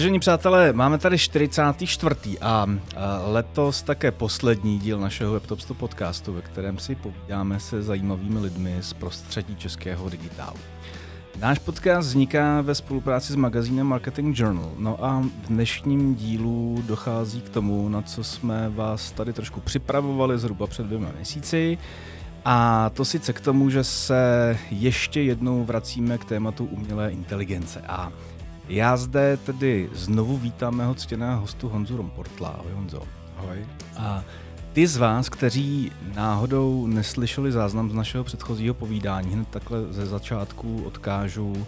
Vážení přátelé, máme tady 44. a letos také poslední díl našeho WebTopstu podcastu, ve kterém si povídáme se zajímavými lidmi z prostředí českého digitálu. Náš podcast vzniká ve spolupráci s magazínem Marketing Journal. No a v dnešním dílu dochází k tomu, na co jsme vás tady trošku připravovali zhruba před dvěma měsíci. A to sice k tomu, že se ještě jednou vracíme k tématu umělé inteligence. A já zde tedy znovu vítám mého ctěného hostu Honzu Romportla. Ahoj Honzo. Ahoj. A ty z vás, kteří náhodou neslyšeli záznam z našeho předchozího povídání, hned takhle ze začátku odkážu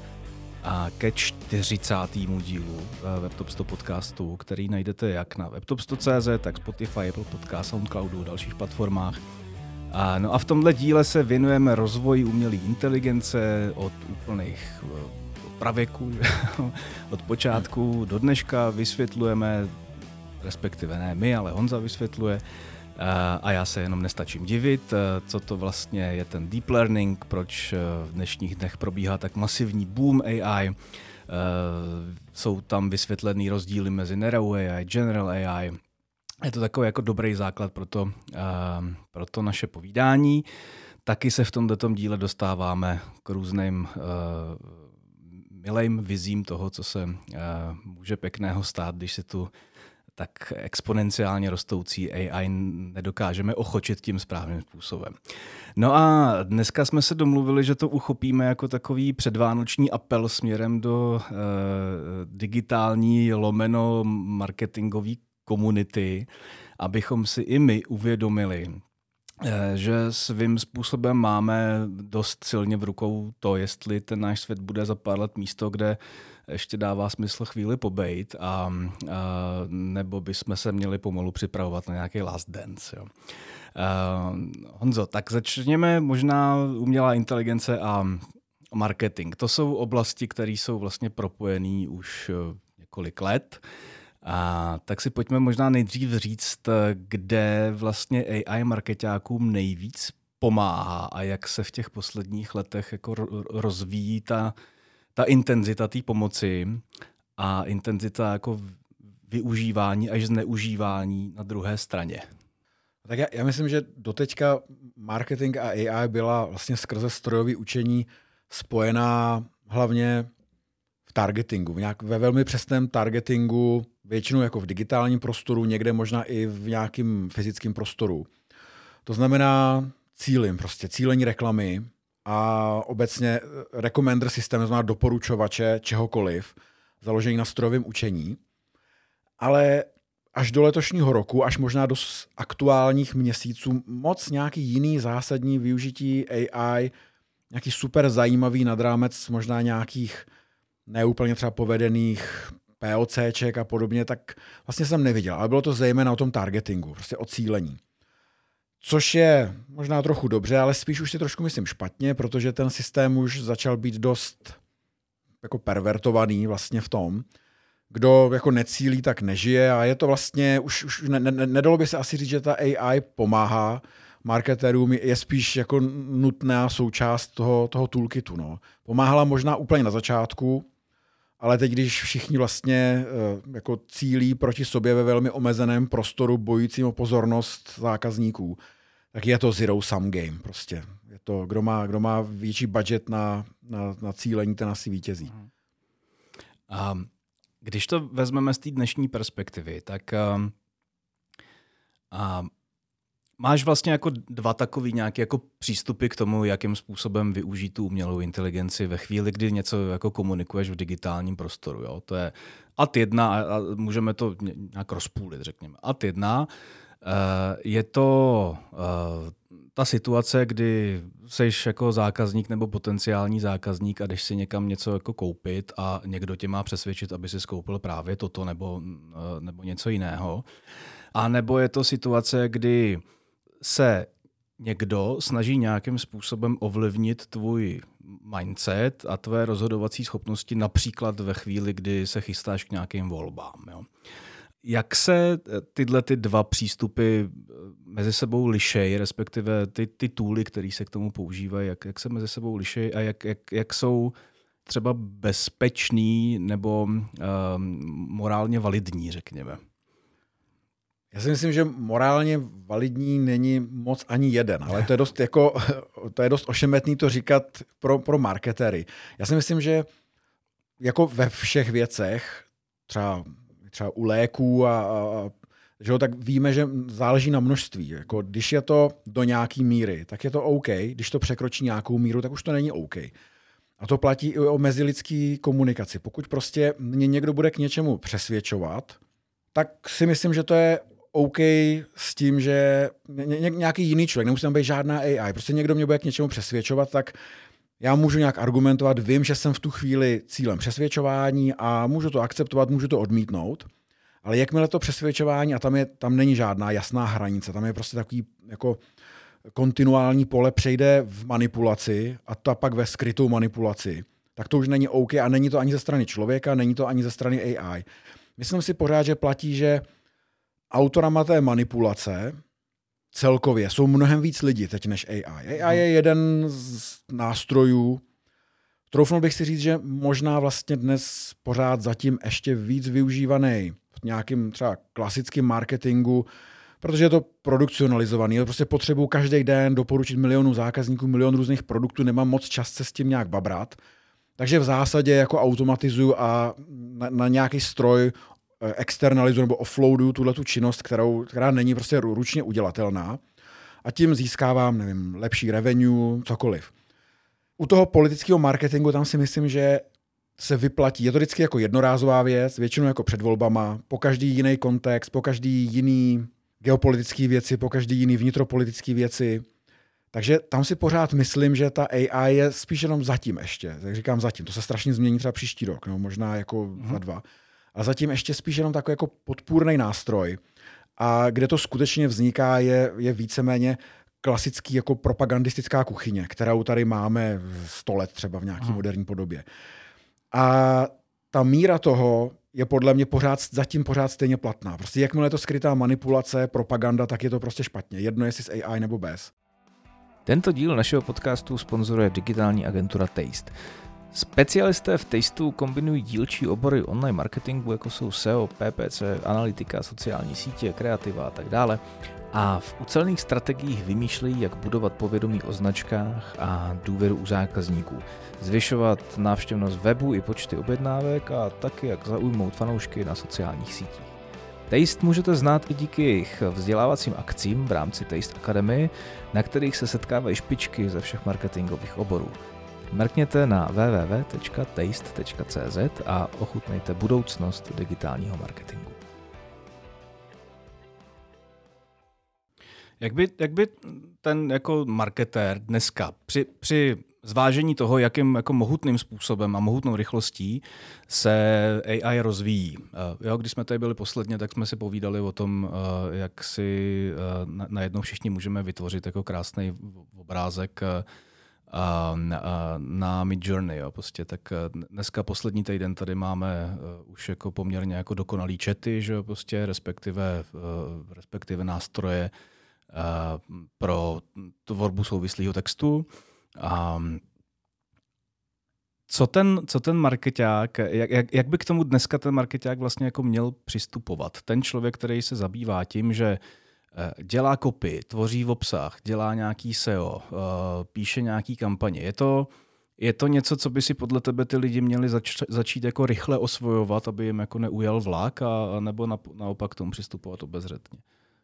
a ke 40. dílu eh, Webtop 100 podcastu, který najdete jak na webtop100.cz, tak Spotify, Apple Podcast, Soundcloudu, dalších platformách. A, no a v tomhle díle se věnujeme rozvoji umělé inteligence od úplných eh, pravěku, od počátku do dneška vysvětlujeme, respektive ne my, ale Honza vysvětluje, a já se jenom nestačím divit, co to vlastně je ten deep learning, proč v dnešních dnech probíhá tak masivní boom AI. Jsou tam vysvětlený rozdíly mezi Narrow AI, General AI. Je to takový jako dobrý základ pro to, pro to naše povídání. Taky se v tomto díle dostáváme k různým milým vizím toho, co se uh, může pěkného stát, když se tu tak exponenciálně rostoucí AI nedokážeme ochočit tím správným způsobem. No a dneska jsme se domluvili, že to uchopíme jako takový předvánoční apel směrem do uh, digitální lomeno marketingové komunity, abychom si i my uvědomili, Eh, že svým způsobem máme dost silně v rukou to, jestli ten náš svět bude za pár let místo, kde ještě dává smysl chvíli pobejt, a, a nebo bychom se měli pomalu připravovat na nějaký last dance. Jo. A, eh, Honzo, tak začněme možná umělá inteligence a marketing. To jsou oblasti, které jsou vlastně propojené už eh, několik let. A tak si pojďme možná nejdřív říct, kde vlastně AI marketákům nejvíc pomáhá a jak se v těch posledních letech jako rozvíjí ta, ta intenzita té pomoci a intenzita jako využívání až zneužívání na druhé straně. Tak já, já myslím, že doteďka marketing a AI byla vlastně skrze strojové učení spojená hlavně v targetingu, v nějak, ve velmi přesném targetingu většinou jako v digitálním prostoru, někde možná i v nějakém fyzickém prostoru. To znamená cílím, prostě cílení reklamy a obecně eh, recommender systém, znamená doporučovače čehokoliv, založený na strojovém učení. Ale až do letošního roku, až možná do aktuálních měsíců, moc nějaký jiný zásadní využití AI, nějaký super zajímavý nadrámec možná nějakých neúplně třeba povedených POCček a podobně, tak vlastně jsem neviděl. Ale bylo to zejména o tom targetingu, prostě o cílení. Což je možná trochu dobře, ale spíš už si trošku myslím špatně, protože ten systém už začal být dost jako pervertovaný vlastně v tom, kdo jako necílí, tak nežije a je to vlastně, už, už ne, ne, nedalo by se asi říct, že ta AI pomáhá marketerům, je spíš jako nutná součást toho, toho toolkitu. No. Pomáhala možná úplně na začátku, ale teď, když všichni vlastně eh, jako cílí proti sobě ve velmi omezeném prostoru bojujícím o pozornost zákazníků, tak je to zero sum game prostě. Je to, kdo má, kdo má větší budget na, na, na cílení, ten asi vítězí. A když to vezmeme z té dnešní perspektivy, tak um, a Máš vlastně jako dva takový nějaké jako přístupy k tomu, jakým způsobem využít tu umělou inteligenci ve chvíli, kdy něco jako komunikuješ v digitálním prostoru. Jo? To je ad jedna a můžeme to nějak rozpůlit, řekněme. Ad jedna eh, je to eh, ta situace, kdy jsi jako zákazník nebo potenciální zákazník a jdeš si někam něco jako koupit a někdo tě má přesvědčit, aby si skoupil právě toto nebo, eh, nebo něco jiného. A nebo je to situace, kdy se někdo snaží nějakým způsobem ovlivnit tvůj mindset a tvé rozhodovací schopnosti například ve chvíli, kdy se chystáš k nějakým volbám. Jo. Jak se tyhle ty dva přístupy eh, mezi sebou lišejí, respektive ty, ty tooly, které se k tomu používají, jak, jak se mezi sebou lišejí a jak, jak, jak jsou třeba bezpečný nebo um, morálně validní, řekněme? Já si myslím, že morálně validní není moc ani jeden, ale to je dost, jako, to je dost ošemetný to říkat pro, pro marketéry. Já si myslím, že jako ve všech věcech, třeba, třeba u léků a, a že jo, tak víme, že záleží na množství. Jako, když je to do nějaké míry, tak je to OK. Když to překročí nějakou míru, tak už to není OK. A to platí i o mezilidské komunikaci. Pokud prostě mě někdo bude k něčemu přesvědčovat, tak si myslím, že to je OK s tím, že ně, nějaký jiný člověk, nemusí tam být žádná AI, prostě někdo mě bude k něčemu přesvědčovat, tak já můžu nějak argumentovat, vím, že jsem v tu chvíli cílem přesvědčování a můžu to akceptovat, můžu to odmítnout. Ale jakmile to přesvědčování, a tam, je, tam není žádná jasná hranice, tam je prostě takový jako kontinuální pole přejde v manipulaci a to pak ve skrytou manipulaci, tak to už není OK a není to ani ze strany člověka, není to ani ze strany AI. Myslím si pořád, že platí, že autorama té manipulace celkově jsou mnohem víc lidí teď než AI. AI je jeden z nástrojů, troufnul bych si říct, že možná vlastně dnes pořád zatím ještě víc využívaný v nějakém třeba klasickém marketingu, protože je to produkcionalizovaný. Já prostě potřebuji každý den doporučit milionů zákazníků, milion různých produktů, nemám moc čas se s tím nějak babrat. Takže v zásadě jako automatizuju a na, na nějaký stroj externalizuju nebo offloaduju tuhle tu činnost, kterou, která není prostě ručně udělatelná a tím získávám, nevím, lepší revenue, cokoliv. U toho politického marketingu tam si myslím, že se vyplatí. Je to vždycky jako jednorázová věc, většinou jako před volbama, po každý jiný kontext, po každý jiný geopolitické věci, po každý jiný vnitropolitické věci. Takže tam si pořád myslím, že ta AI je spíš jenom zatím ještě. Tak říkám zatím. To se strašně změní třeba příští rok, no, možná jako mm-hmm. za dva. A zatím ještě spíš jenom takový jako podpůrný nástroj. A kde to skutečně vzniká, je, je víceméně klasický jako propagandistická kuchyně, kterou tady máme 100 let třeba v nějaké moderní podobě. A ta míra toho je podle mě pořád, zatím pořád stejně platná. Prostě jakmile je to skrytá manipulace, propaganda, tak je to prostě špatně. Jedno jestli s AI nebo bez. Tento díl našeho podcastu sponzoruje digitální agentura Taste. Specialisté v Tasteu kombinují dílčí obory online marketingu, jako jsou SEO, PPC, analytika, sociální sítě, kreativa a tak dále a v ucelených strategiích vymýšlejí, jak budovat povědomí o značkách a důvěru u zákazníků, zvyšovat návštěvnost webu i počty objednávek a taky jak zaujmout fanoušky na sociálních sítích. Taste můžete znát i díky jejich vzdělávacím akcím v rámci Taste Academy, na kterých se setkávají špičky ze všech marketingových oborů. Mrkněte na www.taste.cz a ochutnejte budoucnost digitálního marketingu. Jak by, jak by ten jako marketér dneska při, při zvážení toho, jakým jako mohutným způsobem a mohutnou rychlostí se AI rozvíjí. Uh, jo, když jsme tady byli posledně, tak jsme si povídali o tom, uh, jak si uh, najednou všichni můžeme vytvořit jako krásný obrázek na, na Mid Journey. Jo, prostě. Tak dneska poslední týden tady máme už jako poměrně jako dokonalý čety, že jo, prostě, respektive, respektive nástroje, Eh, pro tvorbu souvislého textu. A co ten, co ten marketák, jak, jak, jak by k tomu dneska ten marketák vlastně jako měl přistupovat? Ten člověk, který se zabývá tím, že eh, dělá kopy, tvoří v obsah, dělá nějaký SEO, eh, píše nějaký kampaně. Je to, je to něco, co by si podle tebe ty lidi měli zač, začít jako rychle osvojovat, aby jim jako neujel vlak, a, nebo na, naopak k tomu přistupovat obezřetně?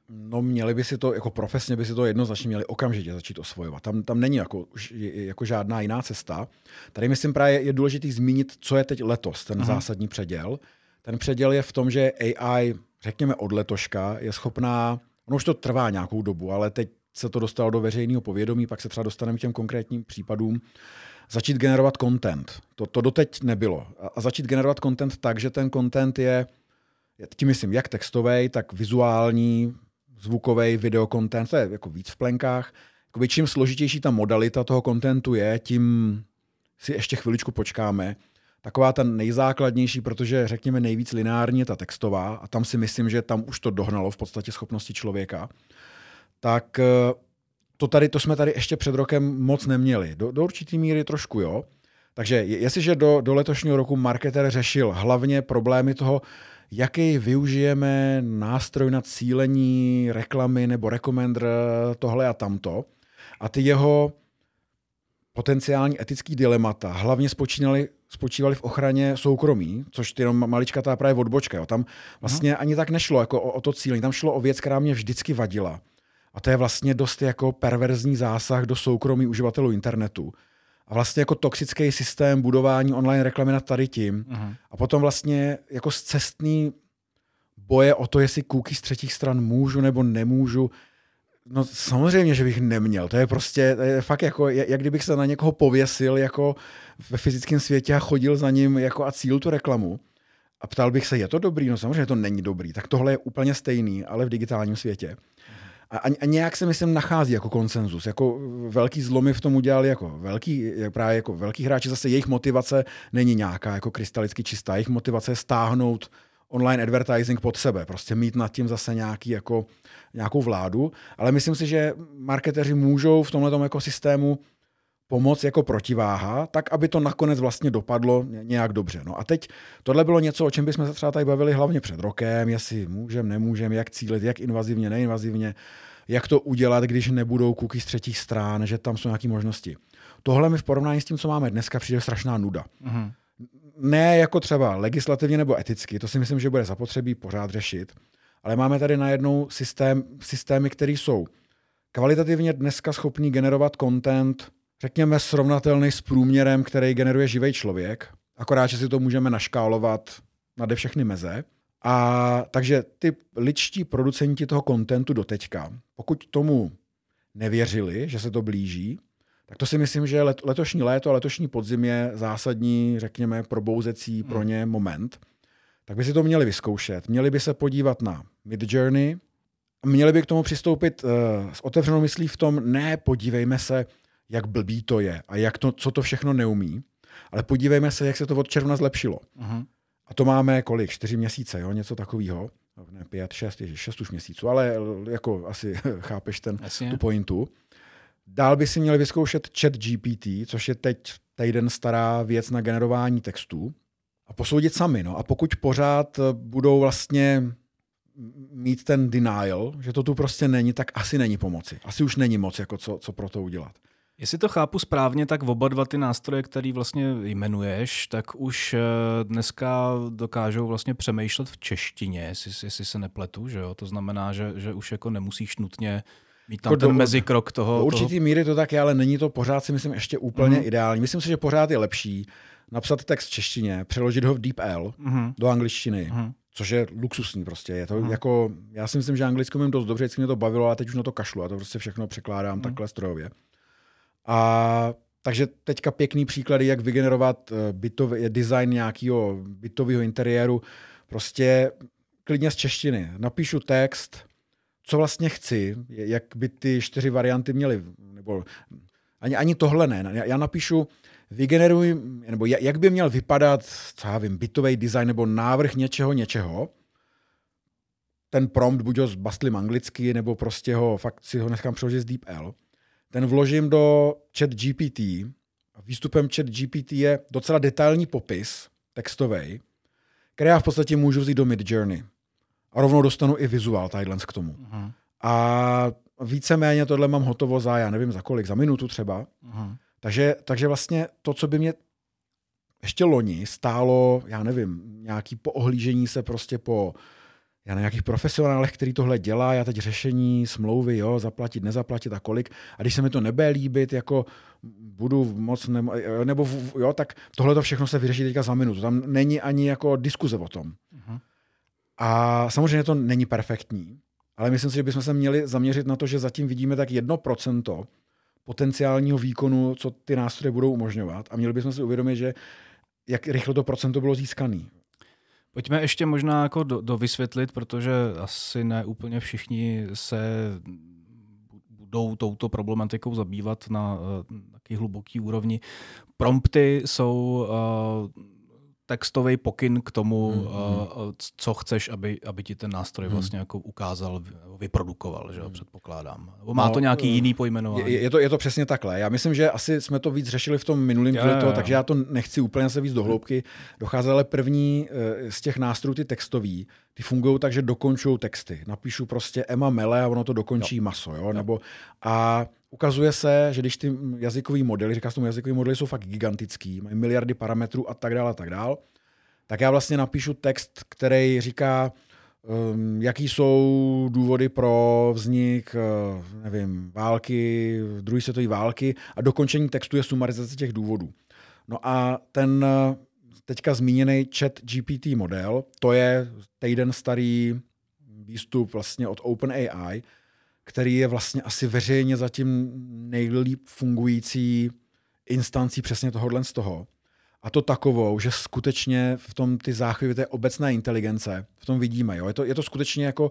No měli by si to, jako profesně by si to jednoznačně měli okamžitě začít osvojovat. Tam, tam není jako, jako žádná jiná cesta. Tady myslím právě je důležité zmínit, co je teď letos, ten Aha. Mhm. zásadní předěl. Ten předěl je v tom, že AI, řekněme od letoška, je schopná, ono už to trvá nějakou dobu, ale teď se to dostalo do veřejného povědomí, pak se třeba dostaneme k těm konkrétním případům, začít generovat content. To, to doteď nebylo. A, začít generovat content tak, že ten content je, tím myslím, jak textový, tak vizuální, zvukový videokontent, to je jako víc v plenkách. Jakoby čím složitější ta modalita toho kontentu je, tím si ještě chviličku počkáme. Taková ta nejzákladnější, protože řekněme nejvíc lineární je ta textová a tam si myslím, že tam už to dohnalo v podstatě schopnosti člověka. Tak eh, to, tady, to jsme tady ještě před rokem moc neměli. Do, do určitý míry trošku jo. Takže jestliže do, do letošního roku marketer řešil hlavně problémy toho, jaký využijeme nástroj na cílení, reklamy nebo recommender tohle a tamto, a ty jeho potenciální etický dilemata hlavně spočívaly, spočívaly v ochraně soukromí, což ty jenom maličkatá právě odbočka. Jo. Tam vlastně ani tak nešlo jako o, o to cílení, tam šlo o věc, která mě vždycky vadila. A to je vlastně dost jako perverzní zásah do soukromí uživatelů internetu. A vlastně jako toxický systém budování online reklamy nad tady tím. Uh-huh. A potom vlastně jako cestný boje o to, jestli cookies z třetích stran můžu nebo nemůžu. No samozřejmě, že bych neměl. To je prostě to je fakt jako, jak kdybych se na někoho pověsil jako ve fyzickém světě a chodil za ním jako a cíl tu reklamu. A ptal bych se, je to dobrý? No samozřejmě to není dobrý. Tak tohle je úplně stejný, ale v digitálním světě. A, a nějak se myslím nachází jako konsenzus. Jako velký zlomy v tom udělali jako velký, právě jako velký hráči. Zase jejich motivace není nějaká jako krystalicky čistá. Jejich motivace je stáhnout online advertising pod sebe, prostě mít nad tím zase nějaký jako, nějakou vládu. Ale myslím si, že marketeři můžou v tomhle ekosystému pomoc jako protiváha, tak aby to nakonec vlastně dopadlo nějak dobře. No a teď tohle bylo něco, o čem bychom se třeba tady bavili hlavně před rokem, jestli můžeme, nemůžeme, jak cílit, jak invazivně, neinvazivně, jak to udělat, když nebudou cookies z třetích strán, že tam jsou nějaké možnosti. Tohle mi v porovnání s tím, co máme dneska, přijde strašná nuda. Mm-hmm. Ne jako třeba legislativně nebo eticky, to si myslím, že bude zapotřebí pořád řešit, ale máme tady najednou systém, systémy, které jsou kvalitativně dneska schopný generovat content řekněme, srovnatelný s průměrem, který generuje živý člověk, akorát, že si to můžeme naškálovat nade všechny meze. A takže ty ličtí producenti toho kontentu doteďka, pokud tomu nevěřili, že se to blíží, tak to si myslím, že let, letošní léto a letošní podzim je zásadní, řekněme, probouzecí pro ně moment. Tak by si to měli vyzkoušet. Měli by se podívat na Mid Journey, měli by k tomu přistoupit uh, s otevřenou myslí v tom, ne, podívejme se, jak blbý to je a jak to, co to všechno neumí, ale podívejme se, jak se to od června zlepšilo. Uh-huh. A to máme kolik? Čtyři měsíce, jo? něco takového. Ne, pět, šest, ježi, šest už měsíců, ale jako asi chápeš ten, tu pointu. Dál by si měli vyzkoušet chat GPT, což je teď týden stará věc na generování textů a posoudit sami. No. A pokud pořád budou vlastně mít ten denial, že to tu prostě není, tak asi není pomoci. Asi už není moc, jako co, co pro to udělat. Jestli to chápu správně, tak oba dva ty nástroje, který vlastně jmenuješ, tak už eh, dneska dokážou vlastně přemýšlet v češtině, jestli, jestli se nepletu, že jo? To znamená, že, že už jako nemusíš nutně mít tam jako ten do, mezikrok toho. Do určitý toho... míry to tak je, ale není to pořád si myslím ještě úplně mm. ideální. Myslím si, že pořád je lepší napsat text v češtině, přeložit ho v DeepL mm. do angličtiny, mm. což je luxusní prostě. Je to mm. jako, já si myslím, že anglicky umím dost dobře, vždycky mě to bavilo, ale teď už na to kašlu a to prostě všechno překládám mm. takhle strojově. A takže teďka pěkný příklady, jak vygenerovat eh, bytový, design nějakého bytového interiéru. Prostě klidně z češtiny. Napíšu text, co vlastně chci, jak by ty čtyři varianty měly, nebo ani, ani tohle ne. Já, napíšu, vygeneruj, nebo jak by měl vypadat, co já vím, bytový design nebo návrh něčeho, něčeho. Ten prompt buď ho zbastlím anglicky, nebo prostě ho fakt si ho nechám přeložit z DeepL ten vložím do chat GPT. Výstupem chat GPT je docela detailní popis textový, který já v podstatě můžu vzít do Mid Journey. A rovnou dostanu i vizuál Tidlands k tomu. Uh-huh. A víceméně tohle mám hotovo za, já nevím za kolik, za minutu třeba. Uh-huh. Takže, takže vlastně to, co by mě ještě loni stálo, já nevím, nějaký poohlížení se prostě po já na nějakých profesionálech, který tohle dělá, já teď řešení, smlouvy, jo, zaplatit, nezaplatit a kolik. A když se mi to nebe líbit, jako budu moc, nebo, nebo jo, tak tohle to všechno se vyřeší teďka za minutu. Tam není ani jako diskuze o tom. A samozřejmě to není perfektní, ale myslím si, že bychom se měli zaměřit na to, že zatím vidíme tak jedno procento potenciálního výkonu, co ty nástroje budou umožňovat. A měli bychom si uvědomit, že jak rychle to procento bylo získané. Pojďme ještě možná jako do, do vysvětlit, protože asi ne úplně všichni se budou touto problematikou zabývat na uh, taky hluboký úrovni. Prompty jsou uh, textový pokyn k tomu, hmm. uh, co chceš, aby, aby ti ten nástroj hmm. vlastně jako ukázal, vyprodukoval, že jo, hmm. předpokládám. Nebo má no, to nějaký jiný pojmenování? Je, je, to, je to přesně takhle. Já myslím, že asi jsme to víc řešili v tom minulém díle, toho, takže já to nechci úplně se víc do hloubky. Dochází ale první uh, z těch nástrojů, ty textový, ty fungují tak, že dokončují texty. Napíšu prostě Emma Mele a ono to dokončí jo. maso, jo? jo. Nebo, a ukazuje se, že když ty jazykové modely, říká tomu jazykový modely jsou fakt gigantický, mají miliardy parametrů a tak dále a tak dále, tak já vlastně napíšu text, který říká, um, jaký jsou důvody pro vznik, uh, nevím, války, druhé světové války a dokončení textu je sumarizace těch důvodů. No a ten uh, teďka zmíněný chat GPT model, to je týden starý výstup vlastně od OpenAI, který je vlastně asi veřejně zatím nejlíp fungující instancí přesně tohohle z toho. A to takovou, že skutečně v tom ty záchvěvy té obecné inteligence, v tom vidíme. Jo? Je, to, je to skutečně jako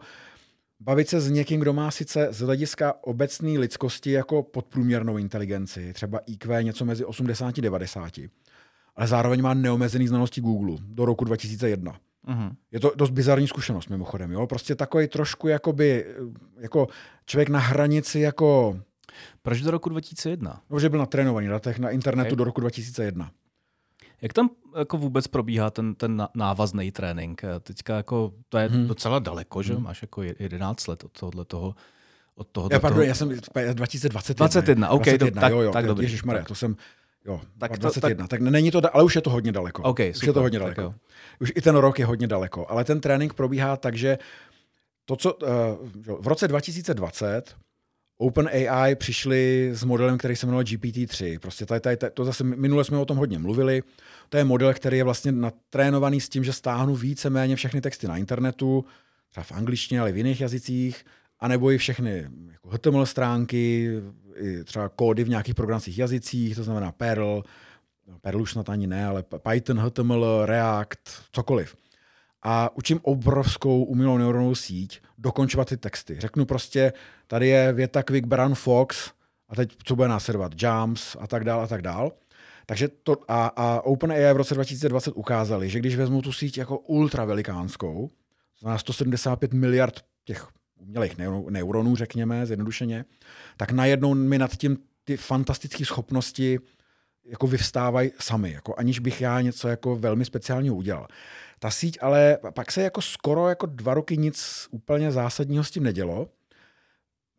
bavit se s někým, kdo má sice z hlediska obecné lidskosti jako podprůměrnou inteligenci, třeba IQ něco mezi 80 a 90, ale zároveň má neomezený znalosti Google do roku 2001. Uh-huh. Je to dost bizarní zkušenost mimochodem. Jo? Prostě takový trošku jakoby, jako člověk na hranici jako... Proč do roku 2001? No, že byl natrénovaný na, na internetu okay. do roku 2001. Jak tam jako vůbec probíhá ten, ten návazný trénink? Teďka jako, to je hmm. docela daleko, že? Hmm. Máš jako 11 let od tohohle toho. Od toho, já, pardon, toho... já jsem 2021. 21, OK, 21, tak, jo, jo, tak dobrý. Ježišmarja, to jsem, jo, tak 21. To, tak... tak není to, ale už je to hodně daleko. Okay, už super, je to hodně daleko. Už i ten rok je hodně daleko, ale ten trénink probíhá tak, že to, co uh, v roce 2020 OpenAI přišli s modelem, který se jmenuje GPT-3. Prostě tady, tady, to zase minule jsme o tom hodně mluvili. To je model, který je vlastně natrénovaný s tím, že stáhnu více-méně všechny texty na internetu, třeba v angličtině, ale v jiných jazycích, anebo i všechny jako HTML stránky, i třeba kódy v nějakých programovacích jazycích, to znamená Perl, Perl už snad ani ne, ale Python, HTML, React, cokoliv a učím obrovskou umělou neuronovou síť dokončovat ty texty. Řeknu prostě, tady je věta Quick Brown Fox a teď co bude následovat, jumps a tak dál a tak dál. Takže to, a, a OpenAI v roce 2020 ukázali, že když vezmu tu síť jako ultra velikánskou, znamená 175 miliard těch umělých neuronů, řekněme, zjednodušeně, tak najednou mi nad tím ty fantastické schopnosti jako vyvstávají sami, jako aniž bych já něco jako velmi speciálního udělal. Ta síť ale pak se jako skoro jako dva roky nic úplně zásadního s tím nedělo.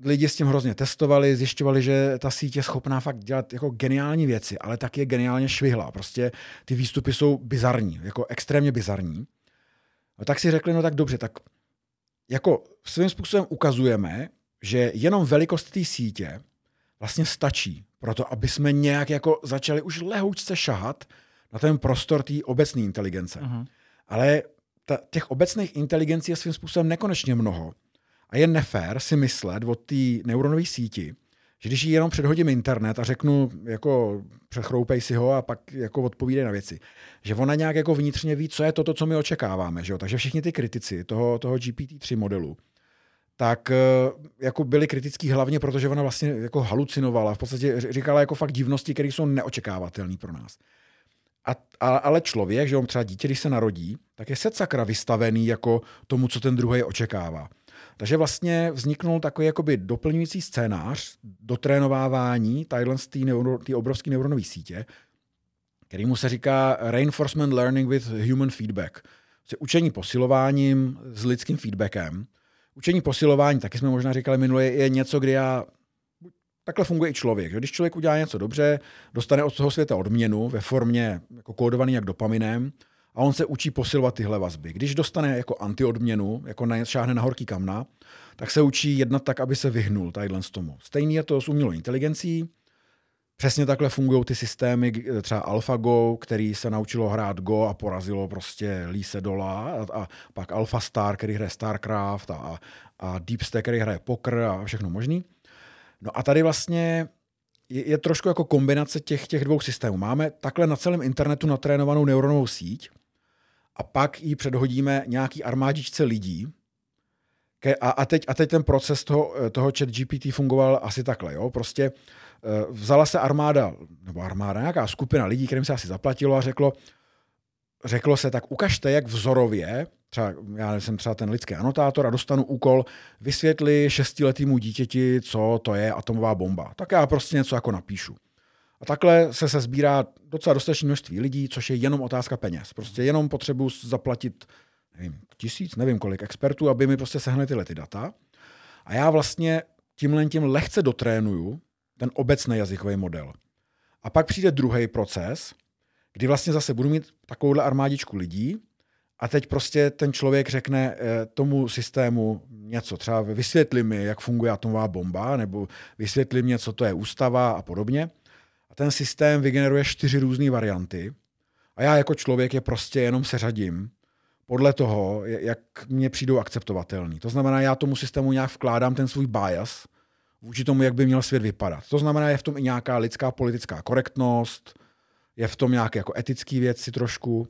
Lidi s tím hrozně testovali, zjišťovali, že ta síť je schopná fakt dělat jako geniální věci, ale tak je geniálně švihla. Prostě ty výstupy jsou bizarní, jako extrémně bizarní. No tak si řekli, no tak dobře, tak jako svým způsobem ukazujeme, že jenom velikost té sítě vlastně stačí pro to, aby jsme nějak jako začali už lehoučce šahat na ten prostor té obecné inteligence. Uh-huh. Ale ta, těch obecných inteligencí je svým způsobem nekonečně mnoho. A je nefér si myslet od té neuronové síti, že když jí jenom předhodím internet a řeknu, jako přechroupej si ho a pak jako odpovídej na věci, že ona nějak jako vnitřně ví, co je to, co my očekáváme. Že jo? Takže všichni ty kritici toho, toho GPT-3 modelu, tak eh, jako byli kritický hlavně, protože ona vlastně jako halucinovala, v podstatě říkala jako fakt divnosti, které jsou neočekávatelné pro nás. A, a, ale člověk, že on třeba dítě, když se narodí, tak je se sakra vystavený jako tomu, co ten druhý očekává. Takže vlastně vzniknul takový jakoby doplňující scénář dotrénovávání té neuro, obrovské neuronové sítě, kterýmu se říká reinforcement learning with human feedback. Prostě učení posilováním s lidským feedbackem. Učení posilování, taky jsme možná říkali minule, je něco, kdy já Takhle funguje i člověk. Když člověk udělá něco dobře, dostane od toho světa odměnu ve formě jako kódovaný jak dopaminem a on se učí posilovat tyhle vazby. Když dostane jako antiodměnu, jako na, šáhne na horký kamna, tak se učí jednat tak, aby se vyhnul tadyhle z tomu. Stejný je to s umělou inteligencí. Přesně takhle fungují ty systémy, třeba AlphaGo, který se naučilo hrát Go a porazilo prostě Lise Dola a, a pak AlphaStar, který hraje StarCraft a, a DeepStack, který hraje poker a všechno možný. No a tady vlastně je, je trošku jako kombinace těch, těch dvou systémů. Máme takhle na celém internetu natrénovanou neuronovou síť a pak ji předhodíme nějaký armádičce lidí, a, a, teď, a teď ten proces toho, toho chat GPT fungoval asi takhle. Jo? Prostě e, vzala se armáda, nebo armáda, nějaká skupina lidí, kterým se asi zaplatilo a řeklo, řeklo se, tak ukažte, jak vzorově, třeba já jsem třeba ten lidský anotátor a dostanu úkol, vysvětli šestiletýmu dítěti, co to je atomová bomba. Tak já prostě něco jako napíšu. A takhle se se sbírá docela dostatečné množství lidí, což je jenom otázka peněz. Prostě jenom potřebuji zaplatit nevím, tisíc, nevím kolik expertů, aby mi prostě sehnali tyhle ty data. A já vlastně tímhle tím lehce dotrénuju ten obecný jazykový model. A pak přijde druhý proces, kdy vlastně zase budu mít takovouhle armádičku lidí a teď prostě ten člověk řekne eh, tomu systému něco, třeba vysvětli mi, jak funguje atomová bomba, nebo vysvětli mi, co to je ústava a podobně. Ten systém vygeneruje čtyři různé varianty a já jako člověk je prostě jenom seřadím podle toho, jak mě přijdou akceptovatelný. To znamená, já tomu systému nějak vkládám ten svůj bias vůči tomu, jak by měl svět vypadat. To znamená, je v tom i nějaká lidská politická korektnost, je v tom nějaké jako etické věci trošku.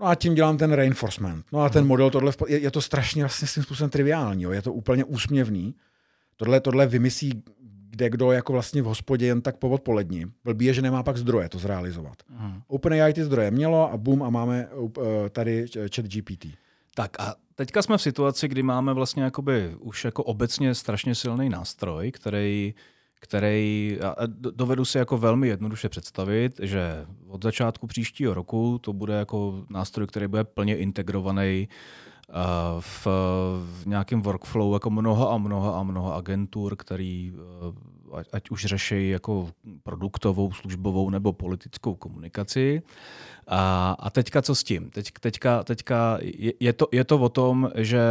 No a tím dělám ten reinforcement. No a ten mhm. model, tohle je, je to strašně vlastně svým způsobem triviální, jo? je to úplně úsměvný. Tohle, tohle vymyslí kde kdo jako vlastně v hospodě jen tak po odpolední. Blbý je, že nemá pak zdroje to zrealizovat. Uh-huh. OpenAI ty zdroje mělo a boom a máme uh, tady chat GPT. Tak a teďka jsme v situaci, kdy máme vlastně jakoby už jako obecně strašně silný nástroj, který který dovedu si jako velmi jednoduše představit, že od začátku příštího roku to bude jako nástroj, který bude plně integrovaný v, v nějakém workflow jako mnoho a mnoho a mnoho agentur, který eh, ať, ať už řeší jako produktovou, službovou nebo politickou komunikaci. A, a teďka co s tím? Teď, teďka teďka je, to, je to o tom, že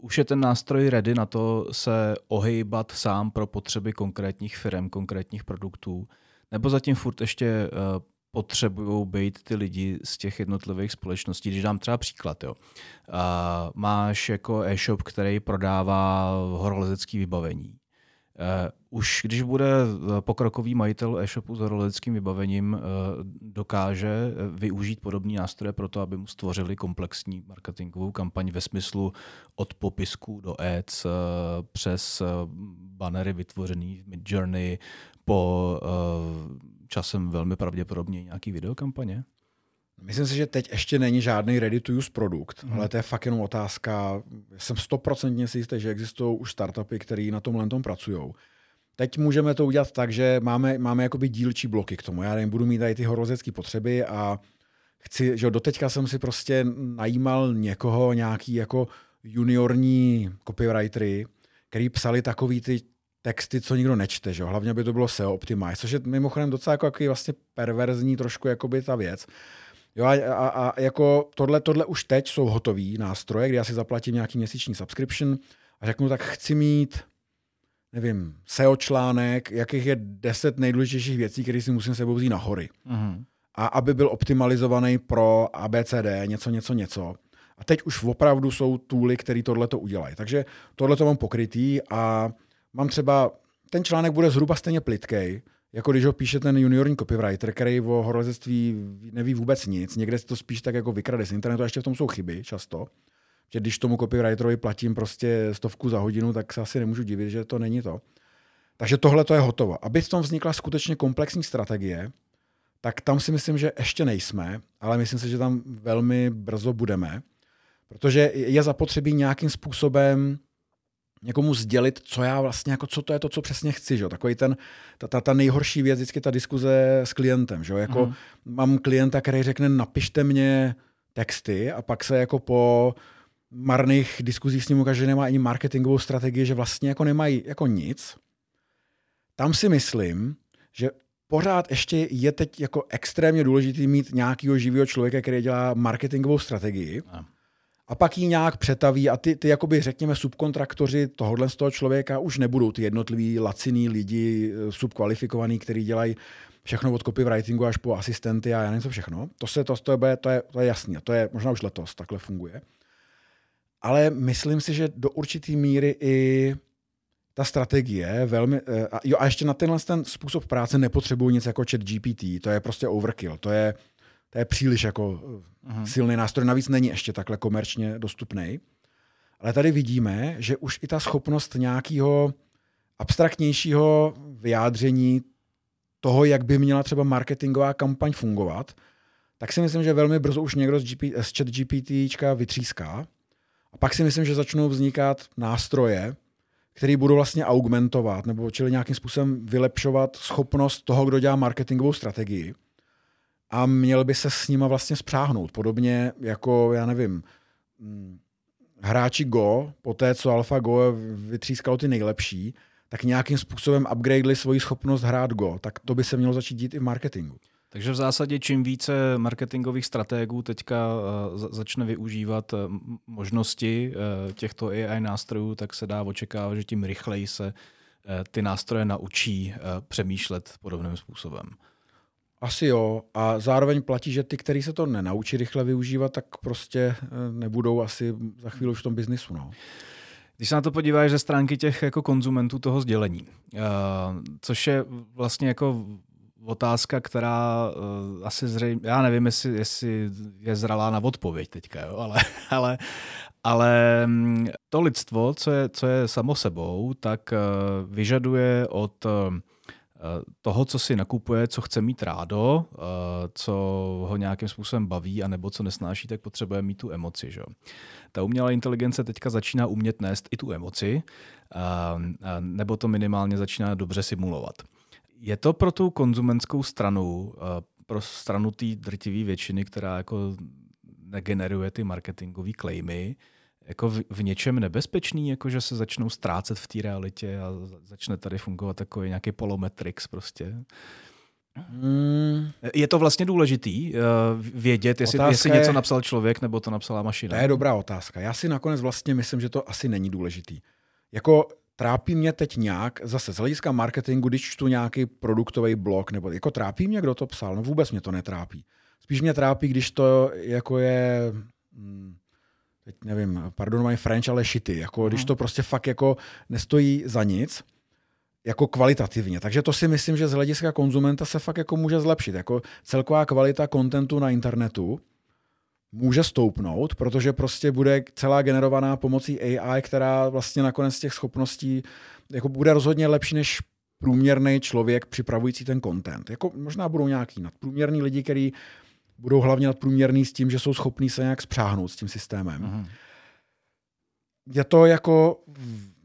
už je ten nástroj ready na to se ohejbat sám pro potřeby konkrétních firm, konkrétních produktů, nebo zatím furt ještě uh, potřebují být ty lidi z těch jednotlivých společností. Když dám třeba příklad, jo. A máš jako e-shop, který prodává horolezecké vybavení. Uh, už když bude pokrokový majitel e-shopu s horolezeckým vybavením, uh, dokáže využít podobný nástroje pro to, aby mu stvořili komplexní marketingovou kampaň ve smyslu od popisku do ads uh, přes banery vytvořený v Midjourney po časem velmi pravděpodobně nějaký videokampaně? Myslím si, že teď ještě není žádný ready-to-use produkt, hmm. ale to je fakt jenom otázka. Jsem stoprocentně si jistý, že existují už startupy, které na tomhle tom pracují. Teď můžeme to udělat tak, že máme, máme jakoby dílčí bloky k tomu. Já nevím, budu mít tady ty horozecké potřeby a chci, že doteďka jsem si prostě najímal někoho, nějaký jako juniorní copywritery, který psali takový ty texty, co nikdo nečte, že? hlavně by to bylo SEO optimize, což je mimochodem docela jako, jako vlastně perverzní trošku jakoby ta věc. Jo, a, a, a jako tohle, tohle už teď jsou hotový nástroje, kdy já si zaplatím nějaký měsíční subscription a řeknu, tak chci mít nevím, SEO článek, jakých je deset nejdůležitějších věcí, které si musím sebou vzít nahory. Uh-huh. A aby byl optimalizovaný pro ABCD, něco, něco, něco. A teď už opravdu jsou tooly, které tohle to udělají. Takže tohle to mám pokrytý a mám třeba, ten článek bude zhruba stejně plitkej, jako když ho píše ten juniorní copywriter, který o horolezectví neví vůbec nic, někde si to spíš tak jako vykrade z internetu, a ještě v tom jsou chyby často. Že když tomu copywriterovi platím prostě stovku za hodinu, tak se asi nemůžu divit, že to není to. Takže tohle to je hotovo. Aby v tom vznikla skutečně komplexní strategie, tak tam si myslím, že ještě nejsme, ale myslím si, že tam velmi brzo budeme, protože je zapotřebí nějakým způsobem někomu sdělit, co já vlastně, jako co to je to, co přesně chci. Že? Takový ten, ta, ta, ta nejhorší věc, vždycky ta diskuze s klientem. Že? Jako, mm. Mám klienta, který řekne, napište mě texty a pak se jako po marných diskuzích s ním ukáže, že nemá ani marketingovou strategii, že vlastně jako nemají jako nic. Tam si myslím, že pořád ještě je teď jako extrémně důležitý mít nějakého živého člověka, který dělá marketingovou strategii. Mm a pak ji nějak přetaví a ty, ty jakoby řekněme subkontraktoři tohohle z toho člověka už nebudou ty jednotliví laciný lidi, eh, subkvalifikovaní, kteří dělají všechno od copywritingu až po asistenty a já nevím co všechno. To, se, to, to, je, to, je, to je jasný, to je možná už letos takhle funguje. Ale myslím si, že do určité míry i ta strategie velmi... Eh, a, jo, a ještě na tenhle ten způsob práce nepotřebuji nic jako chat GPT, to je prostě overkill, to je to je příliš jako uh-huh. silný nástroj. Navíc není ještě takhle komerčně dostupný. Ale tady vidíme, že už i ta schopnost nějakého abstraktnějšího vyjádření toho, jak by měla třeba marketingová kampaň fungovat, tak si myslím, že velmi brzo už někdo z, GP, z chat GPT vytříská. A pak si myslím, že začnou vznikat nástroje, které budou vlastně augmentovat, nebo čili nějakým způsobem vylepšovat schopnost toho, kdo dělá marketingovou strategii. A měl by se s nima vlastně spřáhnout. Podobně jako, já nevím, mm, hráči Go, po té, co AlphaGo vytřískalo ty nejlepší, tak nějakým způsobem upgradeli svoji schopnost hrát Go. Tak to by se mělo začít dít i v marketingu. Takže v zásadě čím více marketingových strategů teďka uh, začne využívat uh, možnosti uh, těchto AI nástrojů, tak se dá očekávat, že tím rychleji se ty nástroje naučí přemýšlet podobným způsobem. Asi jo. A zároveň platí, že ty, kteří se to nenaučí rychle využívat, tak prostě nebudou asi za chvíli už v tom biznisu. No. Když se na to podíváš ze stránky těch jako konzumentů toho sdělení, uh, což je vlastně jako otázka, která uh, asi zřejmě, já nevím, jestli, jestli je zralá na odpověď teďka, jo, ale, ale, ale mm, to lidstvo, co je, co je samo sebou, tak uh, vyžaduje od uh, toho, co si nakupuje, co chce mít rádo, co ho nějakým způsobem baví, anebo co nesnáší, tak potřebuje mít tu emoci. Že? Ta umělá inteligence teďka začíná umět nést i tu emoci, nebo to minimálně začíná dobře simulovat. Je to pro tu konzumentskou stranu, eh, pro stranu té drtivé většiny, která jako negeneruje ty marketingové claimy, jako v, v něčem nebezpečný, jako že se začnou ztrácet v té realitě a začne tady fungovat takový nějaký polometrix prostě? Hmm. Je to vlastně důležitý uh, vědět, jestli, jestli něco napsal člověk nebo to napsala mašina? To je dobrá otázka. Já si nakonec vlastně myslím, že to asi není důležitý. Jako trápí mě teď nějak, zase z hlediska marketingu, když čtu nějaký produktový blog, nebo jako trápí mě, kdo to psal, no vůbec mě to netrápí. Spíš mě trápí, když to jako je, hm, teď nevím, pardon my French, ale šity, jako hmm. když mhm. to prostě fakt jako nestojí za nic, jako kvalitativně. Takže to si myslím, že z hlediska konzumenta se fakt jako může zlepšit. Jako celková kvalita kontentu na internetu, může stoupnout, protože prostě bude celá generovaná pomocí AI, která vlastně nakonec těch schopností jako bude rozhodně lepší než průměrný člověk připravující ten content. Jako možná budou nějaký nadprůměrní lidi, kteří budou hlavně nadprůměrný s tím, že jsou schopní se nějak spřáhnout s tím systémem. Uh-huh. Je to jako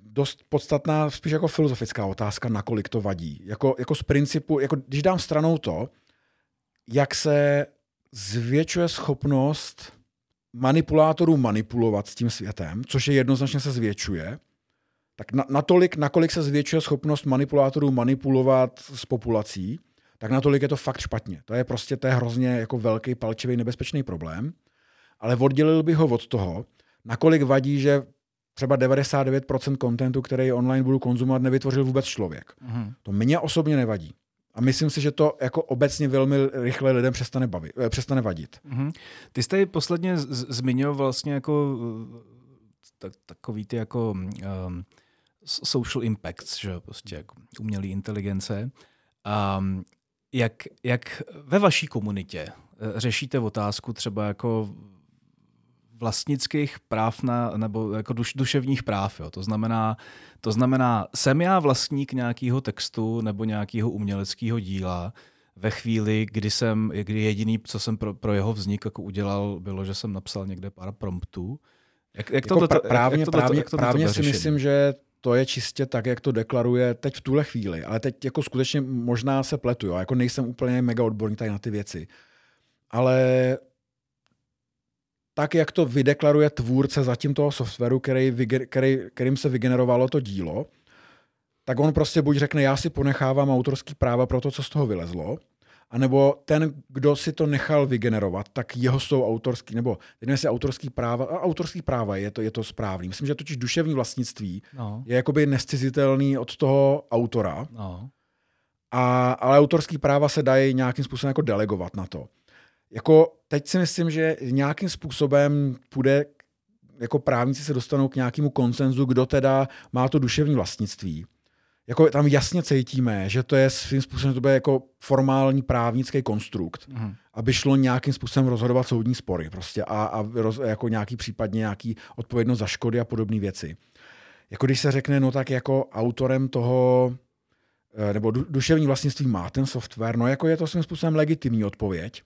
dost podstatná, spíš jako filozofická otázka, nakolik to vadí. Jako, jako z principu, jako když dám stranou to, jak se zvětšuje schopnost manipulátorů manipulovat s tím světem, což je jednoznačně se zvětšuje, tak na, natolik, nakolik se zvětšuje schopnost manipulátorů manipulovat s populací, tak natolik je to fakt špatně. To je prostě to je hrozně jako velký, palčivý, nebezpečný problém. Ale oddělil bych ho od toho, nakolik vadí, že třeba 99% kontentu, který online budu konzumovat, nevytvořil vůbec člověk. Mm. To mě osobně nevadí. A myslím si, že to jako obecně velmi rychle lidem přestane, bavit, eh, přestane vadit. Mm-hmm. Ty jste posledně z- zmiňoval vlastně jako eh, tak, takový ty jako um, social impacts, že prostě jako umělé inteligence. Um, jak, jak ve vaší komunitě řešíte otázku třeba jako vlastnických práv na, nebo jako duš, duševních práv. Jo. To, znamená, to znamená, jsem já vlastník nějakého textu nebo nějakého uměleckého díla ve chvíli, kdy jsem, kdy jediný, co jsem pro, pro jeho vznik jako udělal, bylo, že jsem napsal někde pár promptů. Jak, jak to, jako to, právně, jak právně, jak to, právně si myslím, že to je čistě tak, jak to deklaruje teď v tuhle chvíli. Ale teď jako skutečně možná se pletu, jo. Jako nejsem úplně mega odborník tady na ty věci. Ale tak, jak to vydeklaruje tvůrce zatím toho softwaru, který, který, kterým se vygenerovalo to dílo, tak on prostě buď řekne, já si ponechávám autorský práva pro to, co z toho vylezlo, anebo ten, kdo si to nechal vygenerovat, tak jeho jsou autorský, nebo nevím, jestli autorský práva, a autorský práva je to, je to správný. Myslím, že totiž duševní vlastnictví no. je jakoby nescizitelný od toho autora, no. a, ale autorský práva se dají nějakým způsobem jako delegovat na to. Jako teď si myslím, že nějakým způsobem půjde, jako právníci se dostanou k nějakému konsenzu, kdo teda má to duševní vlastnictví. Jako tam jasně cítíme, že to je svým způsobem to bude jako formální právnický konstrukt, mm. aby šlo nějakým způsobem rozhodovat soudní spory prostě a, a roz, jako nějaký případně nějaký odpovědnost za škody a podobné věci. Jako když se řekne, no tak jako autorem toho eh, nebo duševní vlastnictví má ten software, no jako je to svým způsobem legitimní odpověď,